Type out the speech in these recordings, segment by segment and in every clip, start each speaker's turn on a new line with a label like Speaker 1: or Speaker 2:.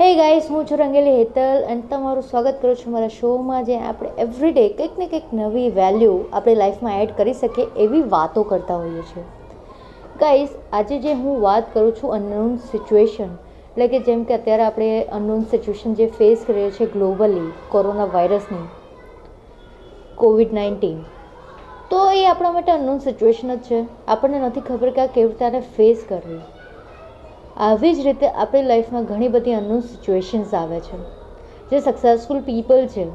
Speaker 1: હે ગાઈસ હું છું રંગેલી હેતલ અને તમારું સ્વાગત કરું છું મારા શોમાં જે આપણે એવરીડે કંઈક ને કંઈક નવી વેલ્યુ આપણી લાઈફમાં એડ કરી શકીએ એવી વાતો કરતા હોઈએ છીએ. ગાઈસ આજે જે હું વાત કરું છું અનનોન સિચ્યુએશન એટલે કે જેમ કે અત્યારે આપણે અનનોન સિચ્યુએશન જે ફેસ કરીએ છીએ ગ્લોબલી કોરોના વાયરસની કોવિડ નાઇન્ટીન તો એ આપણા માટે અનનોન સિચ્યુએશન જ છે. આપણને નથી ખબર કે આ કેવી રીતે આને ફેસ કરવી. આવી જ રીતે આપણી લાઈફમાં ઘણી બધી અનનોન સિચ્યુએશન્સ આવે છે. જે સક્સેસફુલ પીપલ છે.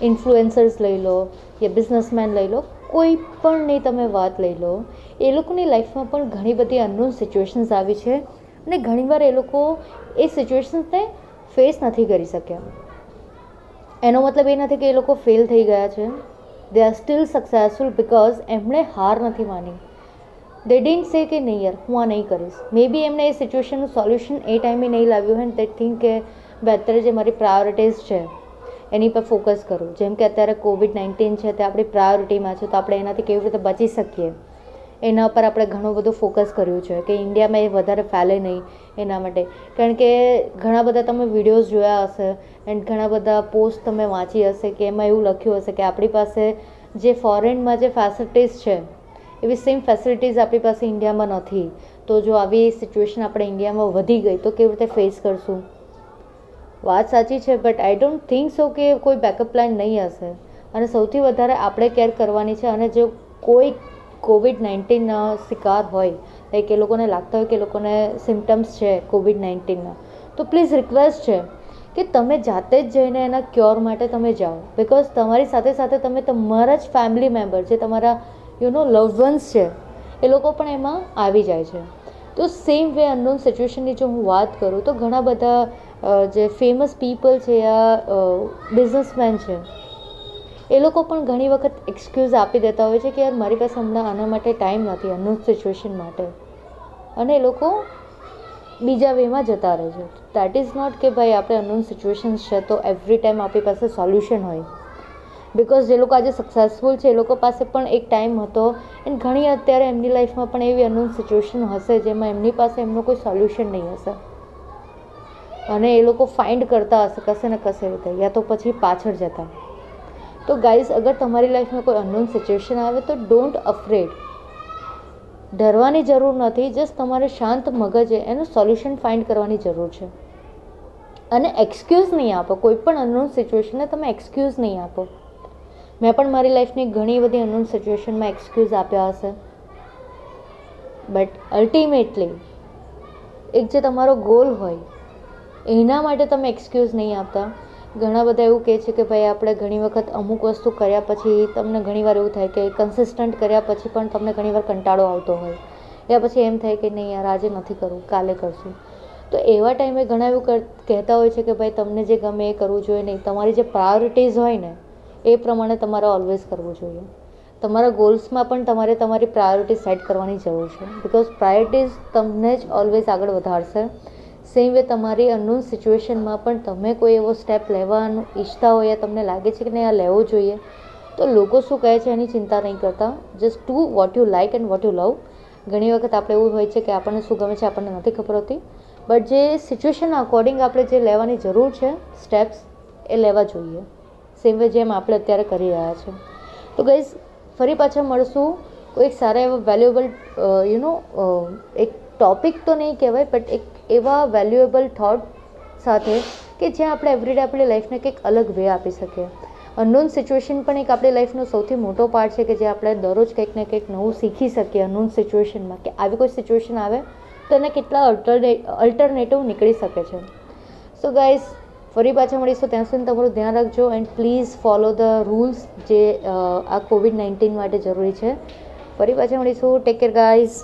Speaker 1: ઇન્ફ્લુએન્સર્સ લઈ લો કે બિઝનેસમેન લઈ લો, કોઈ પણની તમે વાત લઈ લો, એ લોકોની લાઈફમાં પણ ઘણી બધી અનનોન સિચ્યુએશન્સ આવી છે અને ઘણીવાર એ લોકો એ સિચ્યુએશન્સને ફેસ નથી કરી શક્યા. એનો મતલબ એ નથી કે એ લોકો ફેલ થઈ ગયા છે. They are still successful because એમણે હાર નથી માની. દે ડિન્ટ સે કે નહીં યાર, હું આ નહીં કરીશ. મે બી એમને એ સિચ્યુએશનનું સોલ્યુશન એ ટાઈમે નહીં લાવ્યું હોય ને તે થિંક કે અત્યારે જે મારી પ્રાયોરિટીઝ છે, એની પર ફોકસ કરું. જેમ કે અત્યારે કોવિડ નાઇન્ટીન છે, તે આપણી પ્રાયોરિટીમાં છે, તો આપણે એનાથી કેવી રીતે બચી શકીએ? એના પર આપણે ઘણું બધું ફોકસ કર્યું છે કે ઇન્ડિયામાં એ વધારે ફેલે નહીં એના માટે. કારણ કે ઘણા બધા તમે વિડીયોઝ જોયા હશે એન્ડ ઘણા બધા પોસ્ટ તમે વાંચી હશે કે એમાં એવું લખ્યું હશે કે આપણી પાસે જે ફોરેનમાં જે ફેસિલિટીઝ છે એવી સેમ ફેસિલિટીઝ આપણી પાસે ઇન્ડિયામાં નથી. તો જો આવી સિચ્યુએશન આપણે ઇન્ડિયામાં વધી ગઈ, તો કેવી રીતે ફેસ કરશું? વાત સાચી છે but I don't think so કે કોઈ બેકઅપ પ્લાન નહીં હશે. અને સૌથી વધારે આપણે કેર કરવાની છે, અને જો કોઈ કોવિડ નાઇન્ટીનના શિકાર હોય લાઈક એ લોકોને લાગતા હોય કે લોકોને સિમ્ટમ્સ છે કોવિડ નાઇન્ટીનના તો પ્લીઝ રિક્વેસ્ટ છે કે તમે જાતે જ જઈને એના ક્યોર માટે તમે જાઓ. બિકોઝ તમારી સાથે સાથે તમે તમારા જ ફેમિલી મેમ્બર જે તમારા યુ નો લવ વન્સ છે, એ લોકો પણ એમાં આવી જાય છે. તો સેમ વે અનનોન સિચ્યુએશનની જો હું વાત કરું, તો ઘણા બધા જે ફેમસ પીપલ છે યા બિઝનેસમેન છે, એ લોકો પણ ઘણી વખત એક્સક્યુઝ આપી દેતા હોય છે કે યાર, મારી પાસે હમણાં આના માટે ટાઈમ નથી અનનોન સિચ્યુએશન માટે. અને એ લોકો બીજા વેમાં જતા રહે છે. દેટ ઇઝ નોટ કે ભાઈ, આપણે અનનોન સિચ્યુએશન્સ છે તો એવરી ટાઈમ આપણી પાસે સોલ્યુશન હોય. બિકોઝ જે લોકો આજે સક્સેસફુલ છે, એ લોકો પાસે પણ એક ટાઈમ હતો. એન્ડ ઘણી અત્યારે એમની લાઈફમાં પણ એવી અનનોન સિચ્યુએશન હશે, જેમાં એમની પાસે એમનું કોઈ સોલ્યુશન નહીં હશે. અને એ લોકો ફાઇન્ડ કરતા હશે, કશે ને કશે રીતે, યા તો પછી પાછળ જતા. તો ગાઈઝ અગર તમારી લાઈફમાં કોઈ અનનોન સિચ્યુએશન આવે, તો ડોન્ટ અફ્રેડ ડરવાની જરૂર નથી જસ્ટ તમારે શાંત મગજે એનું સોલ્યુશન ફાઇન્ડ કરવાની જરૂર છે. અને એક્સક્યુઝ નહીં આપો, કોઈ પણ અનનોન સિચ્યુએશનને તમે એક્સક્યુઝ નહીં આપો. મેં પણ મારી લાઈફની ઘણી બધી અનનોન સિચ્યુએશનમાં એક્સક્યુઝ આપ્યા હશે. બટ અલ્ટિમેટલી એક જે તમારો ગોલ હોય, એના માટે તમે એક્સક્યુઝ નહીં આપતા. ઘણા બધા એવું કહે છે કે ભાઈ, આપણે ઘણી વખત અમુક વસ્તુ કર્યા પછી તમને ઘણીવાર એવું થાય કે કન્સિસ્ટન્ટ કર્યા પછી પણ તમને ઘણીવાર કંટાળો આવતો હોય. યા પછી એમ થાય કે નહીં યાર, આજે નથી કરવું કાલે કરશું. તો એવા ટાઈમે ઘણા એવું કહેતા હોય છે કે ભાઈ, તમને જે ગમે એ કરવું જોઈએ નહીં. તમારી જે પ્રાયોરિટીઝ હોય ને એ પ્રમાણે તમારે ઓલવેઝ કરવું જોઈએ. તમારા ગોલ્સમાં પણ તમારે તમારી પ્રાયોરિટી સેટ કરવાની જરૂર છે. બિકોઝ પ્રાયોરિટીઝ તમને જ ઓલવેઝ આગળ વધારશે. સેમ વે તમારી અનનોન સિચ્યુએશનમાં પણ તમે કોઈ એવો સ્ટેપ લેવાનું ઈચ્છતા હોય તમને લાગે છે કે નહીં આ લેવો જોઈએ, તો લોકો શું કહે છે એની ચિંતા નહીં કરતા. Just to what you like and what you love ઘણી વખત આપણે એવું હોય છે કે આપણને શું ગમે છે આપણને નથી ખબર હોતી. બટ જે સિચ્યુએશન અકોર્ડિંગ આપણે જે લેવાની જરૂર છે સ્ટેપ્સ એ લેવા જોઈએ. સેમ વે જેમ આપણે અત્યારે કરી રહ્યા છે. તો ગઈઝ ફરી પાછા મળશું કોઈ એક સારા એવા વેલ્યુએબલ યુ નો એક ટોપિક તો નહીં કહેવાય બટ એક એવા વેલ્યુએબલ થોટ સાથે કે જ્યાં આપણે એવરીડે આપણી લાઈફને કંઈક અલગ વે આપી શકીએ. અનનોન સિચ્યુએશન પણ એક આપણી લાઈફનો સૌથી મોટો પાર્ટ છે કે જે આપણે દરરોજ કંઈક ને કંઈક નવું શીખી શકીએ અનનોન સિચ્યુએશનમાં કે આવી કોઈ સિચ્યુએશન આવે તો એને કેટલા અલ્ટરને અલ્ટરનેટિવ નીકળી શકે છે. સો ગાઈઝ ફરી પાછા મળીશું. ત્યાં સુધી તમારું ધ્યાન રાખજો and please follow the rules જે આ કોવિડ નાઇન્ટીન માટે જરૂરી છે. ફરી પાછા મળીશું. Take care guys